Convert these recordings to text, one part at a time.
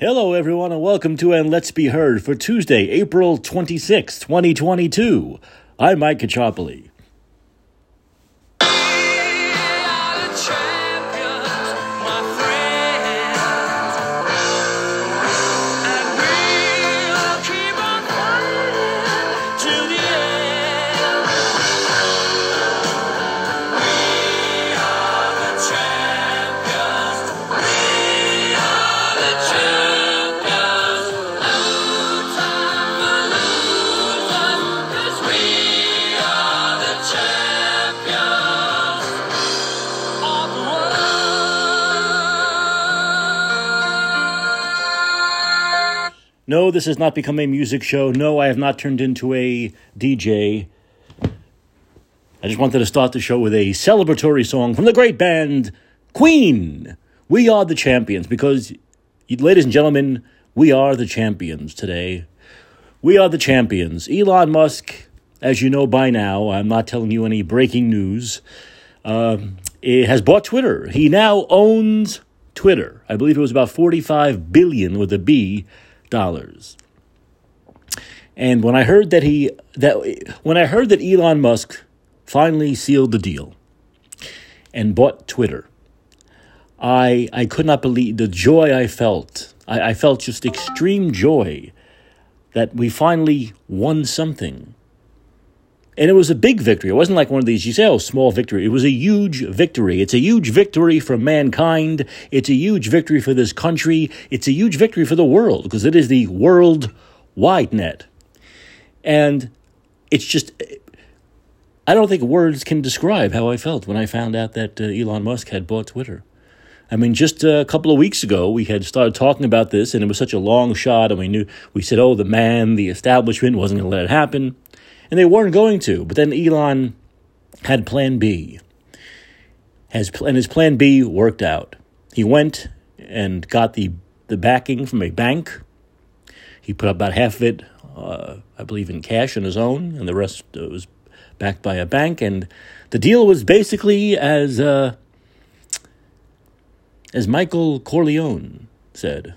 Hello, everyone, and welcome to And Let's Be Heard for Tuesday, April 26, 2022. I'm Mike Caccioppoli. No, this has not become a music show. No, I have not turned into a DJ. I just wanted to start the show with a celebratory song from the great band Queen. We are the champions because, ladies and gentlemen, we are the champions today. We are the champions. Elon Musk, as you know by now, I'm not telling you any breaking news, uh, has bought Twitter. He now owns Twitter. I believe it was about 45 billion with a B dollars. And when I heard that he that when I heard that Elon Musk finally sealed the deal and bought Twitter, I I could not believe the joy I felt. I, I felt just extreme joy that we finally won something. And it was a big victory. It wasn't like one of these, you say, oh, small victory. It was a huge victory. It's a huge victory for mankind. It's a huge victory for this country. It's a huge victory for the world because it is the world wide net. And it's just, I don't think words can describe how I felt when I found out that uh, Elon Musk had bought Twitter. I mean, just a couple of weeks ago, we had started talking about this, and it was such a long shot, and we knew, we said, oh, the man, the establishment wasn't going to let it happen and they weren't going to. But then Elon had Plan B. Has and his Plan B worked out. He went and got the the backing from a bank. He put about half of it, uh, I believe, in cash on his own, and the rest uh, was backed by a bank. And the deal was basically as uh, as Michael Corleone said,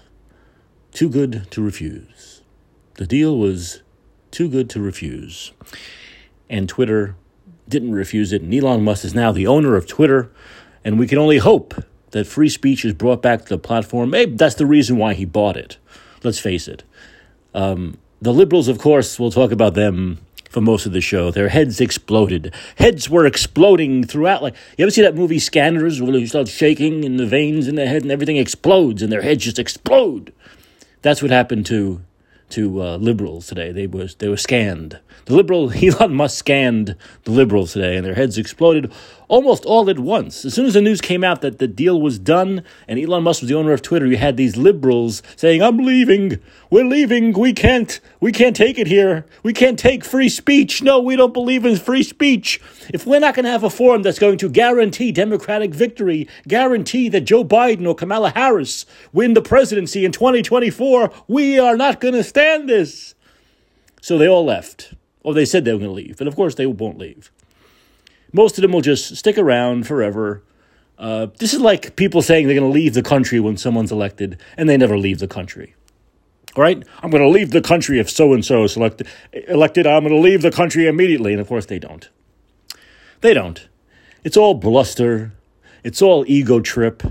"Too good to refuse." The deal was too good to refuse. And Twitter didn't refuse it. And Elon Musk is now the owner of Twitter. And we can only hope that free speech is brought back to the platform. Maybe that's the reason why he bought it. Let's face it. Um, the liberals, of course, we'll talk about them for most of the show. Their heads exploded. Heads were exploding throughout. Like you ever see that movie Scanners, where you start shaking and the veins in their head and everything explodes and their heads just explode. That's what happened to to uh, liberals today. They was they were scanned. The liberal Elon Musk scanned the liberals today, and their heads exploded almost all at once. As soon as the news came out that the deal was done and Elon Musk was the owner of Twitter, you had these liberals saying, "I'm leaving. We're leaving. We can't. We can't take it here. We can't take free speech. No, we don't believe in free speech. If we're not going to have a forum that's going to guarantee democratic victory, guarantee that Joe Biden or Kamala Harris win the presidency in 2024, we are not going to stand this." So they all left. Or they said they were going to leave, and of course they won't leave. Most of them will just stick around forever. Uh, this is like people saying they're going to leave the country when someone's elected, and they never leave the country. All right? I'm going to leave the country if so and so is elected. I'm going to leave the country immediately, and of course they don't. They don't. It's all bluster. It's all ego trip.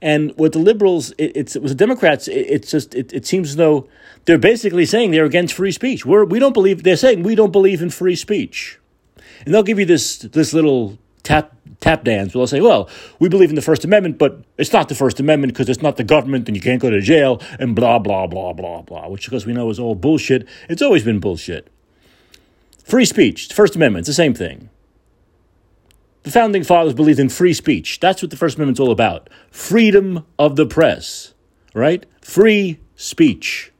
And with the liberals, it, it's with the Democrats, it, it's just it, it seems as though they're basically saying they're against free speech. We're we don't believe they're saying we don't believe in free speech and they'll give you this this little tap tap dance. They'll say, "Well, we believe in the First Amendment, but it's not the First Amendment because it's not the government, and you can't go to jail, and blah blah blah blah blah." Which, of course, we know is all bullshit. It's always been bullshit. Free speech, First Amendment, it's the same thing. The founding fathers believed in free speech. That's what the First Amendment's all about. Freedom of the press, right? Free speech.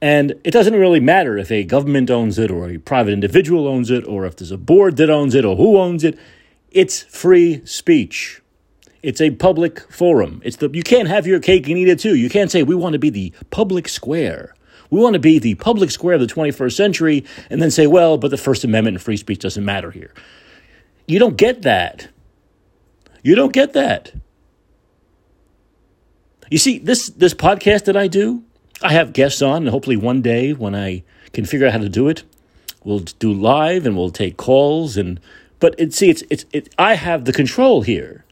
And it doesn't really matter if a government owns it or a private individual owns it or if there's a board that owns it or who owns it. It's free speech. It's a public forum. It's the you can't have your cake and eat it too. You can't say we want to be the public square. We want to be the public square of the 21st century and then say, well, but the First Amendment and free speech doesn't matter here. You don't get that. You don't get that. You see, this this podcast that I do, I have guests on, and hopefully one day when I can figure out how to do it, we'll do live and we'll take calls. And but it, see, it's it's it, I have the control here.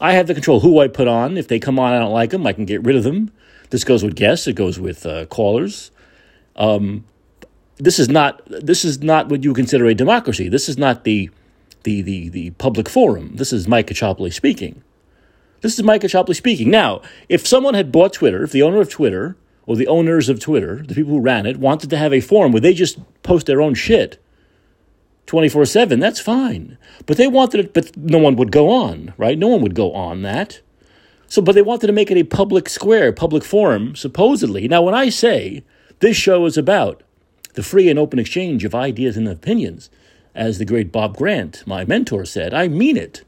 I have the control who I put on. If they come on, I don't like them, I can get rid of them. This goes with guests. It goes with uh, callers. Um, this is not this is not what you consider a democracy. This is not the the the the public forum. This is Mike Caccioppoli speaking. This is Mike Caccioppoli speaking. Now, if someone had bought Twitter, if the owner of Twitter or the owners of Twitter, the people who ran it, wanted to have a forum where they just post their own shit 24 7, that's fine. But they wanted it, but no one would go on, right? No one would go on that. So, but they wanted to make it a public square, public forum, supposedly. Now, when I say this show is about the free and open exchange of ideas and opinions, as the great Bob Grant, my mentor, said, I mean it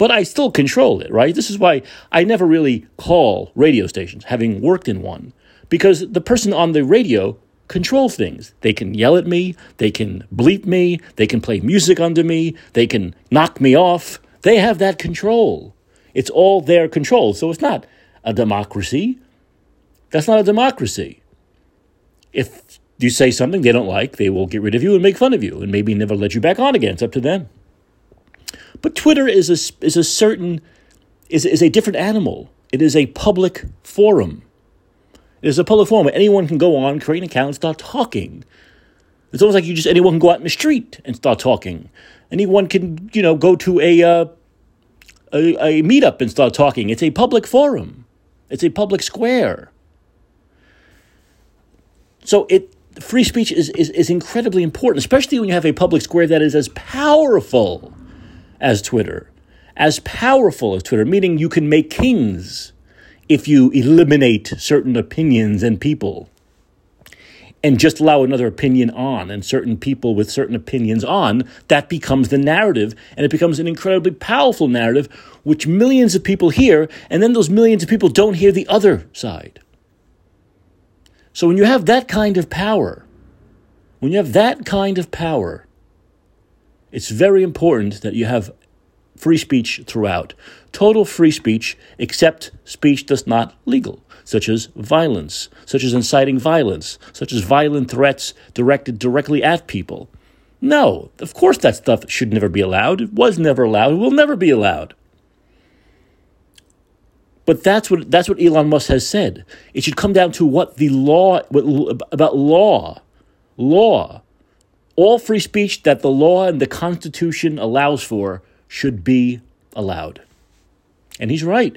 but I still control it, right? This is why I never really call radio stations, having worked in one, because the person on the radio control things. They can yell at me, they can bleep me, they can play music under me, they can knock me off. They have that control. It's all their control. So it's not a democracy. That's not a democracy. If you say something they don't like, they will get rid of you and make fun of you and maybe never let you back on again. It's up to them. But Twitter is a, is a certain, is, is a different animal. It is a public forum. It is a public forum where anyone can go on, create an account, and start talking. It's almost like you just anyone can go out in the street and start talking. Anyone can, you know, go to a, uh, a, a meetup and start talking. It's a public forum. It's a public square. So it free speech is, is, is incredibly important, especially when you have a public square that is as powerful as Twitter, as powerful as Twitter, meaning you can make kings if you eliminate certain opinions and people and just allow another opinion on and certain people with certain opinions on, that becomes the narrative and it becomes an incredibly powerful narrative which millions of people hear, and then those millions of people don't hear the other side. So when you have that kind of power, when you have that kind of power, it's very important that you have free speech throughout. Total free speech, except speech that's not legal, such as violence, such as inciting violence, such as violent threats directed directly at people. No, of course that stuff should never be allowed. It was never allowed. It will never be allowed. But that's what that's what Elon Musk has said. It should come down to what the law what, about law, law all free speech that the law and the Constitution allows for should be allowed. And he's right.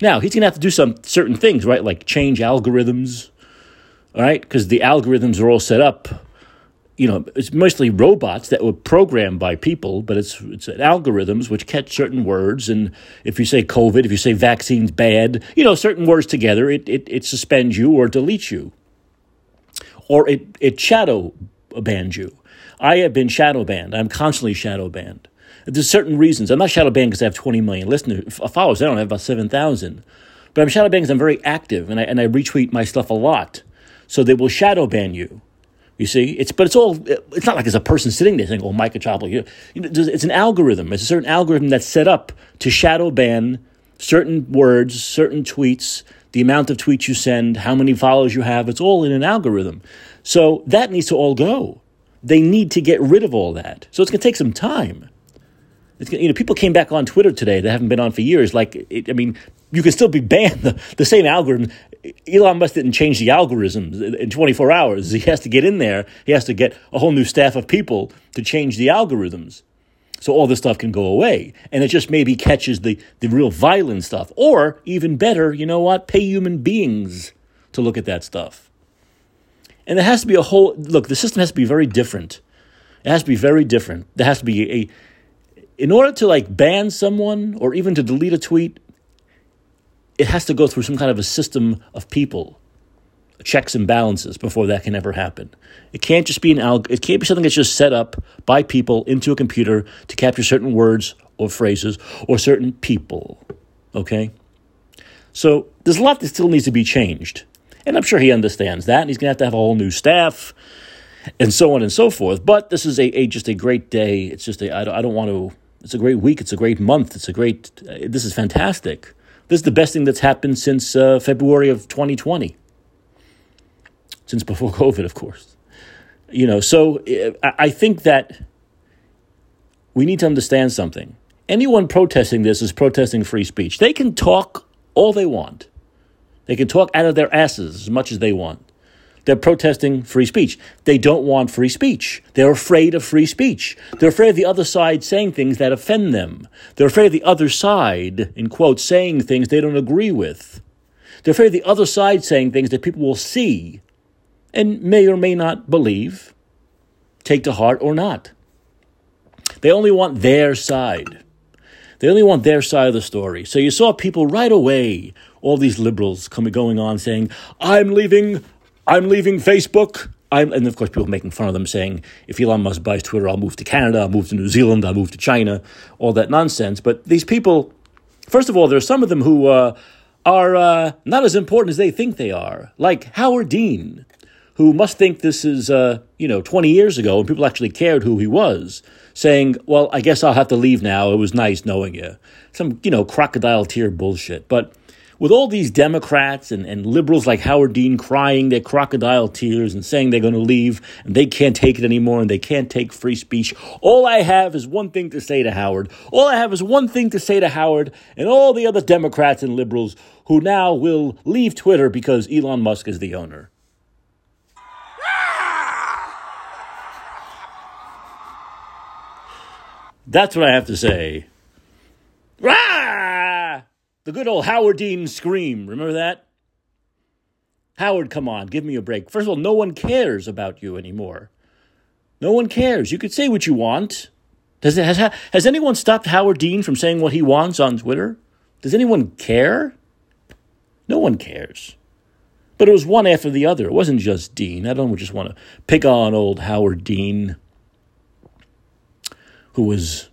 Now, he's going to have to do some certain things, right? Like change algorithms, all right? Because the algorithms are all set up. You know, it's mostly robots that were programmed by people, but it's it's algorithms which catch certain words. And if you say COVID, if you say vaccine's bad, you know, certain words together, it, it, it suspends you or deletes you. Or it, it shadow bans you. I have been shadow banned. I'm constantly shadow banned. There's certain reasons. I'm not shadow banned because I have 20 million listeners, uh, followers. I don't have about 7,000. But I'm shadow banned because I'm very active and I, and I retweet my stuff a lot. So they will shadow ban you. You see, it's but it's all. It's not like there's a person sitting there saying, "Oh, Mike Caccioppoli." You know, it's an algorithm. It's a certain algorithm that's set up to shadow ban certain words, certain tweets, the amount of tweets you send, how many followers you have. It's all in an algorithm. So that needs to all go. They need to get rid of all that. So it's going to take some time. It's, you know, people came back on Twitter today that haven't been on for years. Like, it, I mean, you can still be banned. The, the same algorithm. Elon Musk didn't change the algorithms in 24 hours. He has to get in there. He has to get a whole new staff of people to change the algorithms. So all this stuff can go away. And it just maybe catches the, the real violent stuff. Or, even better, you know what? Pay human beings to look at that stuff. And it has to be a whole look, the system has to be very different. It has to be very different. There has to be a in order to like ban someone or even to delete a tweet, it has to go through some kind of a system of people, checks and balances before that can ever happen. It can't just be an alg- it can't be something that's just set up by people into a computer to capture certain words or phrases or certain people. Okay? So there's a lot that still needs to be changed. And I'm sure he understands that. And he's going to have to have a whole new staff and so on and so forth. But this is a, a just a great day. It's just a, I don't, I don't want to, it's a great week. It's a great month. It's a great, uh, this is fantastic. This is the best thing that's happened since uh, February of 2020, since before COVID, of course. You know, so uh, I think that we need to understand something. Anyone protesting this is protesting free speech. They can talk all they want. They can talk out of their asses as much as they want. They're protesting free speech. They don't want free speech. They're afraid of free speech. They're afraid of the other side saying things that offend them. They're afraid of the other side, in quotes, saying things they don't agree with. They're afraid of the other side saying things that people will see and may or may not believe, take to heart or not. They only want their side. They only want their side of the story. So you saw people right away, all these liberals coming going on saying, I'm leaving I'm leaving Facebook. I'm, and of course, people making fun of them saying, if Elon Musk buys Twitter, I'll move to Canada, I'll move to New Zealand, I'll move to China, all that nonsense. But these people, first of all, there are some of them who uh, are uh, not as important as they think they are, like Howard Dean, who must think this is, uh, you know, 20 years ago and people actually cared who he was, saying, well, I guess I'll have to leave now. It was nice knowing you. Some, you know, crocodile tear bullshit. But with all these Democrats and, and liberals like Howard Dean crying their crocodile tears and saying they're going to leave and they can't take it anymore and they can't take free speech, all I have is one thing to say to Howard. All I have is one thing to say to Howard and all the other Democrats and liberals who now will leave Twitter because Elon Musk is the owner. That's what I have to say. Rah! The good old Howard Dean scream. Remember that? Howard, come on, give me a break. First of all, no one cares about you anymore. No one cares. You could say what you want. Does it, has, has anyone stopped Howard Dean from saying what he wants on Twitter? Does anyone care? No one cares. But it was one after the other. It wasn't just Dean. I don't just want to pick on old Howard Dean, who was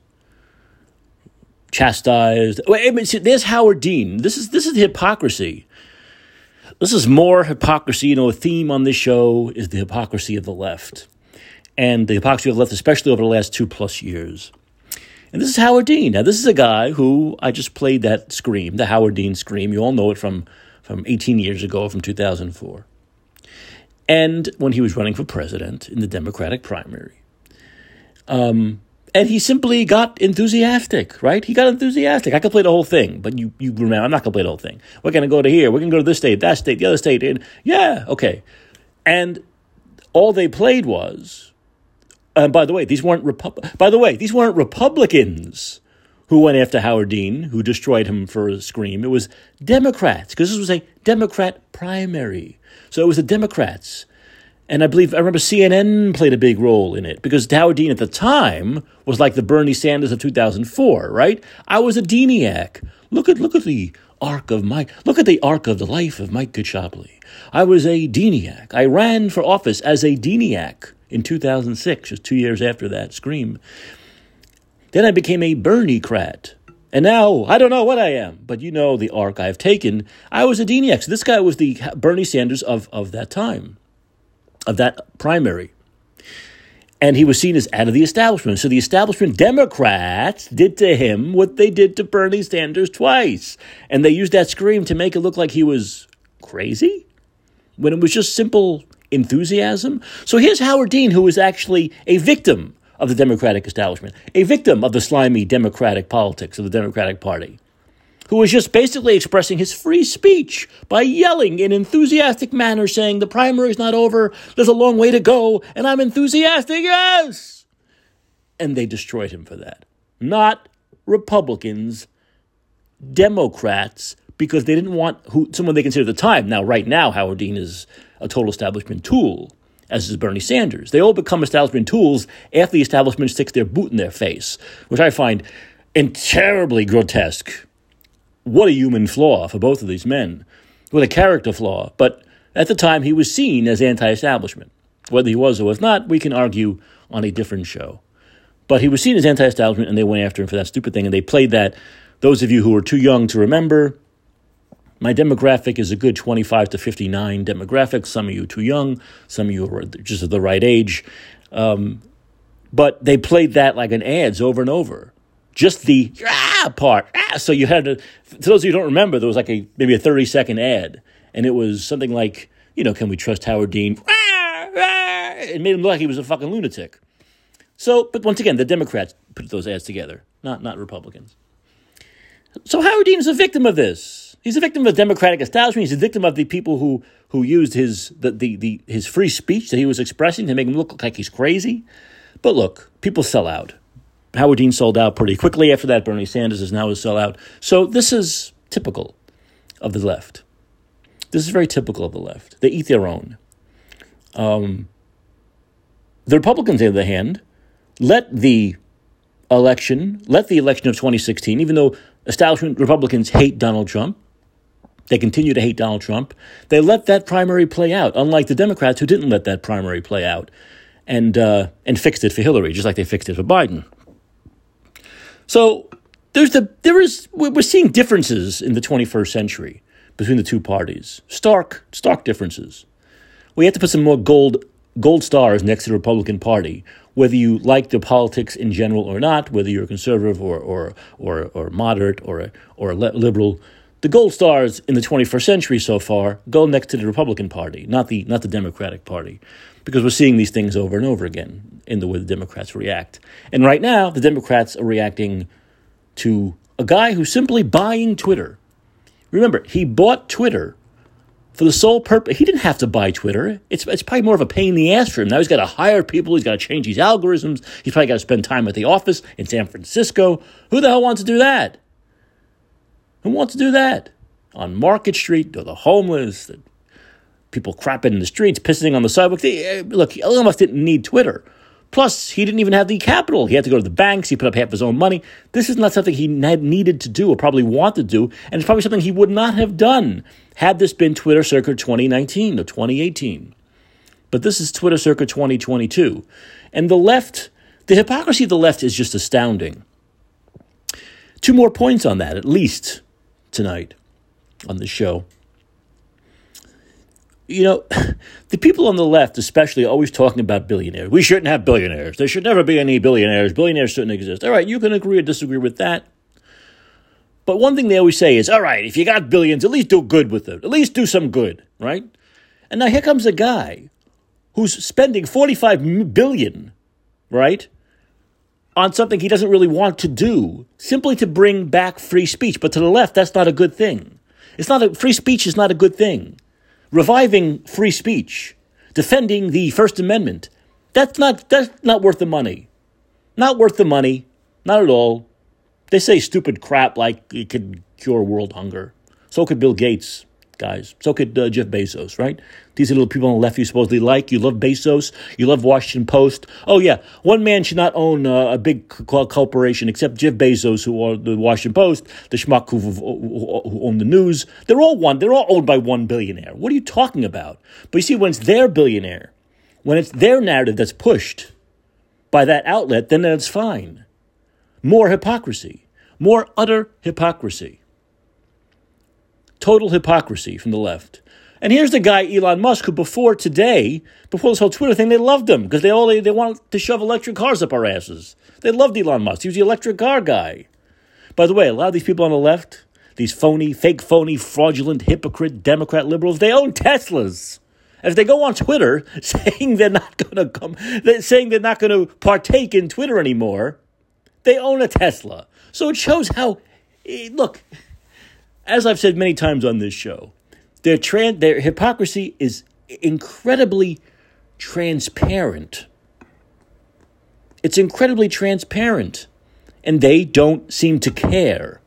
chastised. Wait, I mean, see, there's Howard Dean. This is this is hypocrisy. This is more hypocrisy. You know, a theme on this show is the hypocrisy of the left, and the hypocrisy of the left, especially over the last two plus years. And this is Howard Dean. Now, this is a guy who I just played that scream, the Howard Dean scream. You all know it from from 18 years ago, from 2004. And when he was running for president in the Democratic primary. Um, and he simply got enthusiastic, right? He got enthusiastic. I could play the whole thing, but you, you remember, I'm not to play the whole thing. We're to go to here. We're to go to this state, that state, the other state. And yeah, okay. And all they played was, and by the way, these weren't Repu- by the way, these weren't Republicans who went after Howard Dean, who destroyed him for a scream. It was Democrats, because this was a Democrat primary. So it was the Democrats and I believe, I remember CNN played a big role in it because Howard Dean at the time was like the Bernie Sanders of 2004, right? I was a Deaniac. Look at, look at the arc of Mike, look at the arc of the life of Mike Caccioppoli. I was a Deaniac. I ran for office as a Deaniac in 2006, just two years after that scream. Then I became a Bernie-crat. And now, I don't know what I am, but you know the arc I've taken. I was a Deaniac. So this guy was the Bernie Sanders of, of that time of that primary. And he was seen as out of the establishment. So the establishment Democrats did to him what they did to Bernie Sanders twice. And they used that scream to make it look like he was crazy when it was just simple enthusiasm. So here's Howard Dean, who was actually a victim of the Democratic establishment, a victim of the slimy Democratic politics of the Democratic Party who was just basically expressing his free speech by yelling in enthusiastic manner, saying, The primary's not over, there's a long way to go, and I'm enthusiastic, yes! And they destroyed him for that. Not Republicans, Democrats, because they didn't want who someone they considered the time. Now, right now, Howard Dean is a total establishment tool, as is Bernie Sanders. They all become establishment tools after the establishment sticks their boot in their face, which I find terribly grotesque what a human flaw for both of these men. What a character flaw. But at the time, he was seen as anti establishment. Whether he was or was not, we can argue on a different show. But he was seen as anti establishment, and they went after him for that stupid thing, and they played that. Those of you who are too young to remember, my demographic is a good 25 to 59 demographic. Some of you too young, some of you are just at the right age. Um, but they played that like an ads over and over just the ah part. Ah, so you had to, to those of you who don't remember, there was like a maybe a 30 second ad, and it was something like, you know, can we trust Howard Dean? Ah, ah, it made him look like he was a fucking lunatic. So, but once again, the Democrats put those ads together, not not Republicans. So Howard Dean is a victim of this. He's a victim of the Democratic establishment. He's a victim of the people who who used his the, the, the his free speech that he was expressing to make him look like he's crazy. But look, people sell out. Howard Dean sold out pretty quickly after that. Bernie Sanders is now a sellout. So this is typical of the left. This is very typical of the left. They eat their own. Um, the Republicans, on the other hand, let the election, let the election of 2016, even though establishment Republicans hate Donald Trump, they continue to hate Donald Trump. They let that primary play out, unlike the Democrats who didn't let that primary play out and, uh, and fixed it for Hillary, just like they fixed it for Biden. So there's the, there is, we're seeing differences in the 21st century between the two parties. Stark, stark differences. We have to put some more gold, gold stars next to the Republican Party, whether you like the politics in general or not, whether you're a conservative or, or, or, or moderate or or liberal the gold stars in the 21st century so far go next to the Republican Party, not the not the Democratic Party, because we're seeing these things over and over again in the way the Democrats react. And right now, the Democrats are reacting to a guy who's simply buying Twitter. Remember, he bought Twitter for the sole purpose. He didn't have to buy Twitter. It's, it's probably more of a pain in the ass for him. Now he's got to hire people. He's got to change these algorithms. He's probably got to spend time at the office in San Francisco. Who the hell wants to do that? Who wants to do that? On Market Street, or the homeless, the people crapping in the streets, pissing on the sidewalk. They, uh, look, Elon Musk didn't need Twitter. Plus, he didn't even have the capital. He had to go to the banks. He put up half his own money. This is not something he needed to do or probably wanted to do. And it's probably something he would not have done had this been Twitter circa 2019 or 2018. But this is Twitter circa 2022. And the left, the hypocrisy of the left is just astounding. Two more points on that, at least tonight on the show. You know, the people on the left, especially, always talking about billionaires. We shouldn't have billionaires. There should never be any billionaires. Billionaires shouldn't exist. All right, you can agree or disagree with that. But one thing they always say is, all right, if you got billions, at least do good with it. At least do some good, right? And now here comes a guy who's spending 45 billion, right? On something he doesn't really want to do simply to bring back free speech. But to the left, that's not a good thing. It's not a, free speech is not a good thing. Reviving free speech, defending the First Amendment, that's not, that's not worth the money. Not worth the money. Not at all. They say stupid crap like it could cure world hunger. So could Bill Gates guys. So could uh, Jeff Bezos, right? These are little people on the left you supposedly like. You love Bezos. You love Washington Post. Oh, yeah. One man should not own uh, a big corporation except Jeff Bezos, who owned the Washington Post, the schmuck who, who owned the news. They're all one. They're all owned by one billionaire. What are you talking about? But you see, when it's their billionaire, when it's their narrative that's pushed by that outlet, then that's fine. More hypocrisy. More utter hypocrisy. Total hypocrisy from the left. And here's the guy, Elon Musk, who before today, before this whole Twitter thing, they loved him because they all they, they wanted to shove electric cars up our asses. They loved Elon Musk. He was the electric car guy. By the way, a lot of these people on the left, these phony, fake, phony, fraudulent, hypocrite, Democrat liberals, they own Teslas. As they go on Twitter saying they're not going to come, they're saying they're not going to partake in Twitter anymore, they own a Tesla. So it shows how, eh, look, as I've said many times on this show, their, tran- their hypocrisy is incredibly transparent. It's incredibly transparent. And they don't seem to care.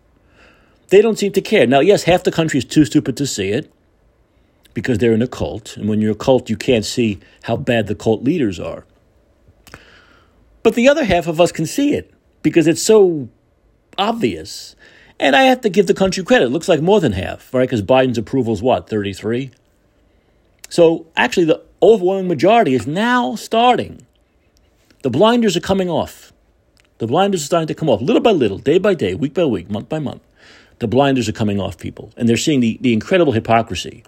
They don't seem to care. Now, yes, half the country is too stupid to see it because they're in a cult. And when you're a cult, you can't see how bad the cult leaders are. But the other half of us can see it because it's so obvious. And I have to give the country credit. It looks like more than half, right? Because Biden's approval is what, 33? So actually, the overwhelming majority is now starting. The blinders are coming off. The blinders are starting to come off little by little, day by day, week by week, month by month. The blinders are coming off people. And they're seeing the, the incredible hypocrisy,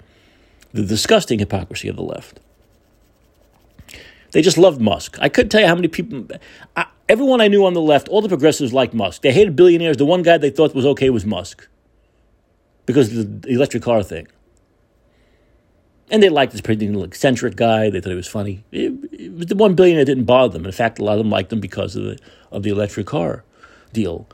the disgusting hypocrisy of the left. They just loved Musk. I couldn't tell you how many people, I, everyone I knew on the left, all the progressives liked Musk. They hated billionaires. The one guy they thought was okay was Musk because of the electric car thing. And they liked this pretty eccentric guy. They thought he was funny. It, it, the one billionaire didn't bother them. In fact, a lot of them liked him because of the of the electric car deal.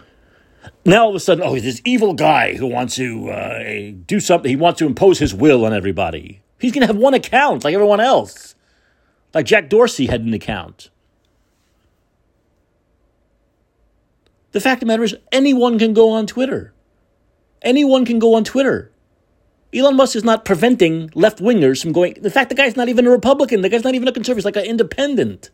Now all of a sudden, oh, he's this evil guy who wants to uh, do something. He wants to impose his will on everybody. He's going to have one account like everyone else, like Jack Dorsey had an account. The fact of the matter is, anyone can go on Twitter. Anyone can go on Twitter. Elon Musk is not preventing left wingers from going. In fact, the guy's not even a Republican. The guy's not even a conservative. He's like an independent.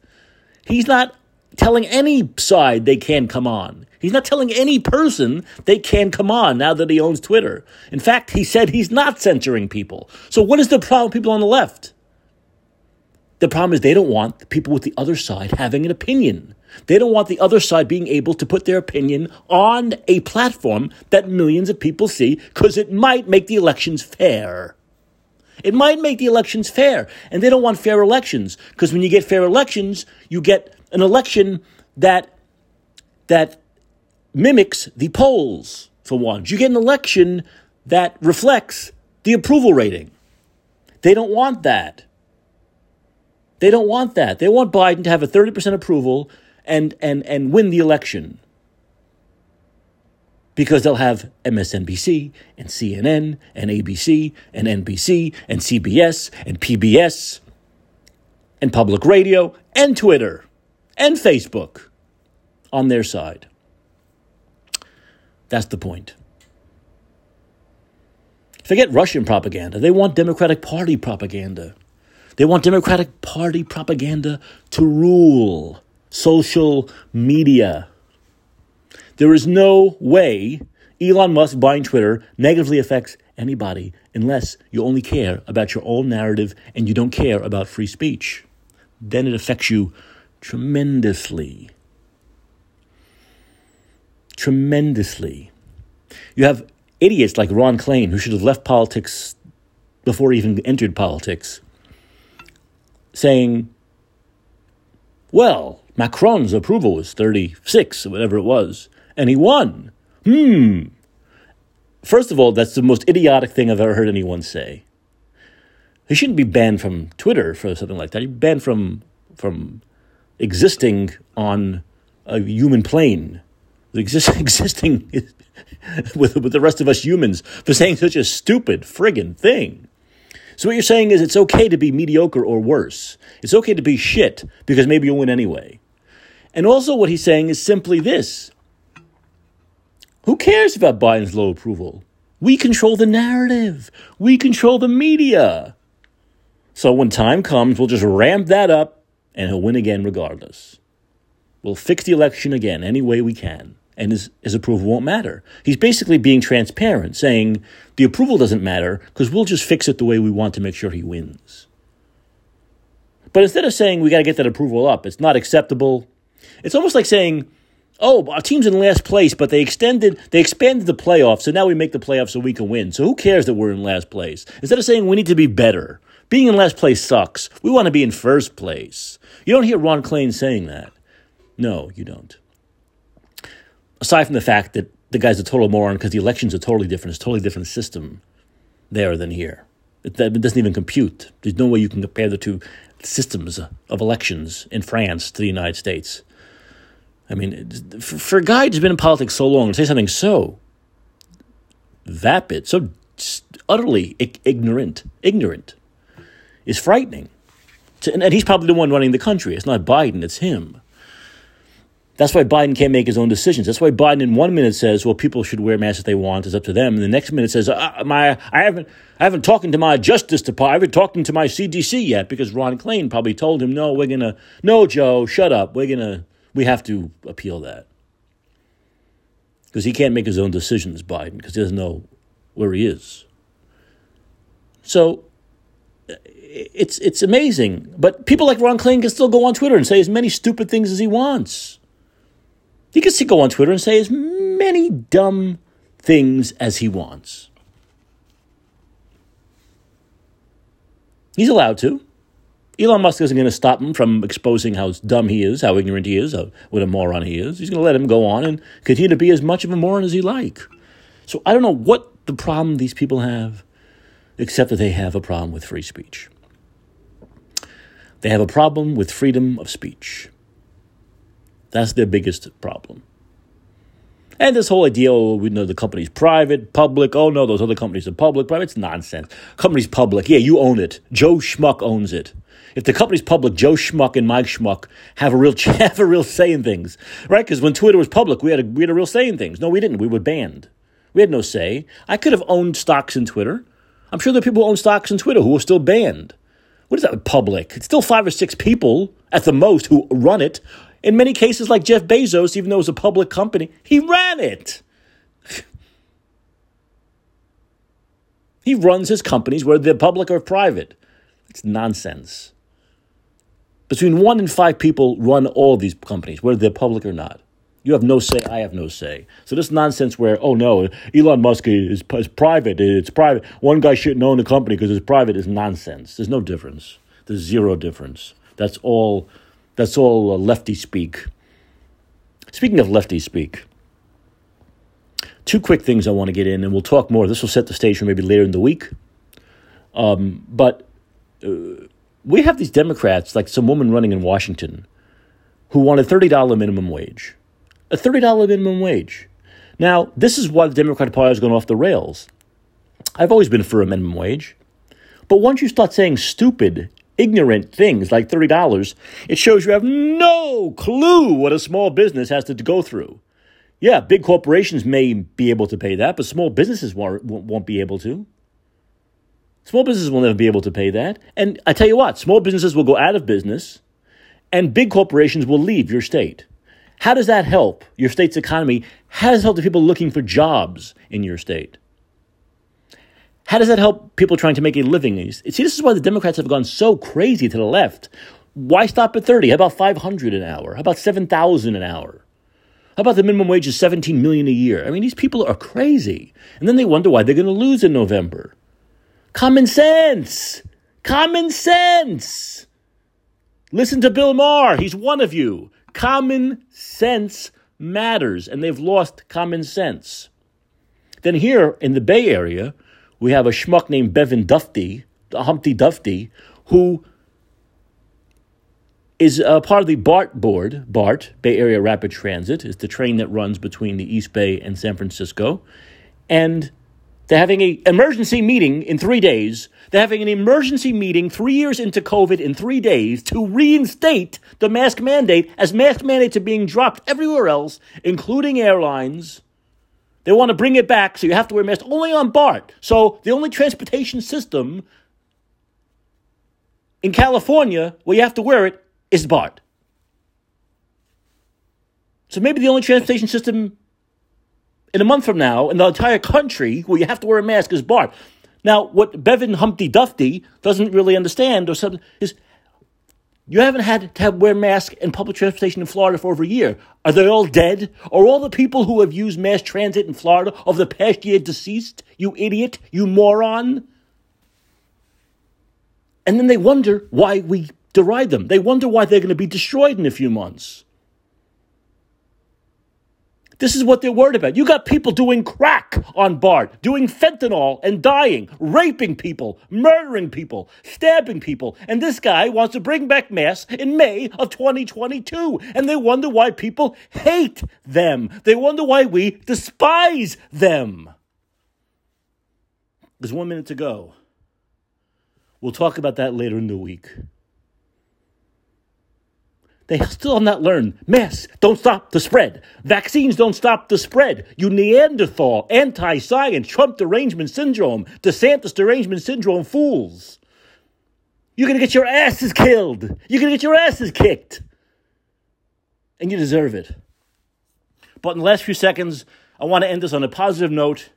He's not telling any side they can come on. He's not telling any person they can come on now that he owns Twitter. In fact, he said he's not censoring people. So, what is the problem people on the left? The problem is they don't want the people with the other side having an opinion. They don't want the other side being able to put their opinion on a platform that millions of people see because it might make the elections fair. It might make the elections fair. And they don't want fair elections because when you get fair elections, you get an election that, that mimics the polls, for once. You get an election that reflects the approval rating. They don't want that. They don't want that. They want Biden to have a 30% approval and, and, and win the election. Because they'll have MSNBC and CNN and ABC and NBC and CBS and PBS and public radio and Twitter and Facebook on their side. That's the point. Forget Russian propaganda. They want Democratic Party propaganda. They want Democratic Party propaganda to rule social media. There is no way Elon Musk buying Twitter negatively affects anybody unless you only care about your own narrative and you don't care about free speech. Then it affects you tremendously. Tremendously. You have idiots like Ron Klain, who should have left politics before he even entered politics, saying, well, Macron's approval was 36, or whatever it was, and he won. Hmm. First of all, that's the most idiotic thing I've ever heard anyone say. He shouldn't be banned from Twitter for something like that. He's banned from from existing on a human plane, exist, existing with, with the rest of us humans for saying such a stupid friggin' thing. So what you're saying is it's okay to be mediocre or worse. It's okay to be shit because maybe you'll win anyway. And also what he's saying is simply this. Who cares about Biden's low approval? We control the narrative. We control the media. So when time comes, we'll just ramp that up and he'll win again regardless. We'll fix the election again any way we can and his, his approval won't matter. He's basically being transparent, saying the approval doesn't matter because we'll just fix it the way we want to make sure he wins. But instead of saying we got to get that approval up, it's not acceptable. It's almost like saying, "Oh, our team's in last place, but they extended, they expanded the playoffs, so now we make the playoffs so we can win. So who cares that we're in last place?" Instead of saying we need to be better, being in last place sucks. We want to be in first place. You don't hear Ron Klain saying that. No, you don't aside from the fact that the guy's a total moron because the elections are totally different. It's a totally different system there than here. It, it doesn't even compute. There's no way you can compare the two systems of elections in France to the United States. I mean, for a guy who's been in politics so long, to say something so vapid, so utterly ignorant, ignorant, is frightening. And he's probably the one running the country. It's not Biden, it's him. That's why Biden can't make his own decisions. That's why Biden in one minute says, "Well, people should wear masks if they want. It's up to them." And the next minute says, uh, "My, I haven't, I haven't talked to my Justice Department. I haven't talked to my CDC yet because Ron Klain probably told him, no, we're gonna, no, Joe, shut up. We're gonna, we have to appeal that because he can't make his own decisions, Biden, because he doesn't know where he is. So it's it's amazing. But people like Ron Klain can still go on Twitter and say as many stupid things as he wants. He gets to go on Twitter and say as many dumb things as he wants. He's allowed to. Elon Musk isn't going to stop him from exposing how dumb he is, how ignorant he is, how, what a moron he is. He's going to let him go on and continue to be as much of a moron as he like. So I don't know what the problem these people have, except that they have a problem with free speech. They have a problem with freedom of speech. That's their biggest problem. And this whole idea, oh, we know the company's private, public. Oh no, those other companies are public, private. It's nonsense. Company's public. Yeah, you own it. Joe Schmuck owns it. If the company's public, Joe Schmuck and Mike Schmuck have a real have a real say in things, right? Because when Twitter was public, we had a we had a real say in things. No, we didn't. We were banned. We had no say. I could have owned stocks in Twitter. I'm sure there are people who own stocks in Twitter who are still banned. What is that public? It's still five or six people at the most who run it. In many cases, like Jeff Bezos, even though it's a public company, he ran it. he runs his companies, whether they're public or private. It's nonsense. Between one and five people run all these companies, whether they're public or not. You have no say, I have no say. So this nonsense where, oh no, Elon Musk is, is private, it's private. One guy shouldn't own the company because it's private is nonsense. There's no difference. There's zero difference. That's all, that's all uh, lefty speak. Speaking of lefty speak, two quick things I want to get in, and we'll talk more. This will set the stage for maybe later in the week. Um, but uh, we have these Democrats, like some woman running in Washington, who want a $30 minimum wage a $30 minimum wage. Now, this is why the Democratic Party has gone off the rails. I've always been for a minimum wage. But once you start saying stupid, ignorant things like $30, it shows you have no clue what a small business has to go through. Yeah, big corporations may be able to pay that, but small businesses won't, won't be able to. Small businesses will never be able to pay that. And I tell you what, small businesses will go out of business, and big corporations will leave your state. How does that help your state's economy? How does it help the people looking for jobs in your state? How does that help people trying to make a living? See, this is why the Democrats have gone so crazy to the left. Why stop at 30? How about 500 an hour? How about 7,000 an hour? How about the minimum wage is 17 million a year? I mean, these people are crazy. And then they wonder why they're going to lose in November. Common sense. Common sense. Listen to Bill Maher. He's one of you. Common sense matters, and they've lost common sense. Then here in the Bay Area, we have a schmuck named Bevan Dufty, Humpty Duffy, who is part of the BART board. BART, Bay Area Rapid Transit, is the train that runs between the East Bay and San Francisco. And they're having an emergency meeting in three days. They're having an emergency meeting three years into COVID in three days to reinstate the mask mandate as mask mandates are being dropped everywhere else, including airlines. They want to bring it back, so you have to wear a mask only on BART. So the only transportation system in California where you have to wear it is BART. So maybe the only transportation system in a month from now in the entire country where you have to wear a mask is BART. Now, what Bevan Humpty Duffy doesn't really understand or something is you haven't had to have wear mask in public transportation in Florida for over a year. Are they all dead? Are all the people who have used mass transit in Florida of the past year deceased? You idiot, you moron. And then they wonder why we deride them. They wonder why they're going to be destroyed in a few months. This is what they're worried about. You got people doing crack on BART, doing fentanyl and dying, raping people, murdering people, stabbing people. And this guy wants to bring back masks in May of 2022. And they wonder why people hate them. They wonder why we despise them. There's one minute to go. We'll talk about that later in the week. They still have not learned. Masks don't stop the spread. Vaccines don't stop the spread. You Neanderthal, anti science, Trump derangement syndrome, DeSantis derangement syndrome fools. You're going to get your asses killed. You're going to get your asses kicked. And you deserve it. But in the last few seconds, I want to end this on a positive note.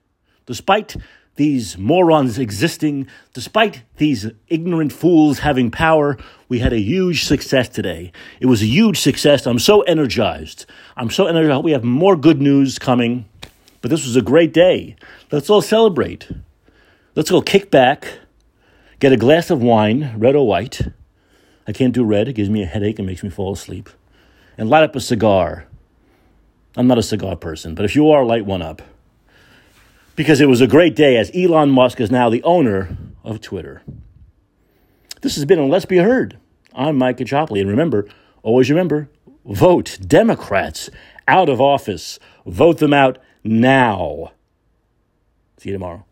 Despite these morons existing, despite these ignorant fools having power, we had a huge success today. It was a huge success. I'm so energized. I'm so energized. We have more good news coming, but this was a great day. Let's all celebrate. Let's go kick back, get a glass of wine, red or white, I can't do red. It gives me a headache and makes me fall asleep. And light up a cigar. I'm not a cigar person, but if you are, light one up. Because it was a great day as Elon Musk is now the owner of Twitter. This has been a Let's Be Heard. I'm Mike Caccioppoli. And remember, always remember, vote Democrats out of office. Vote them out now. See you tomorrow.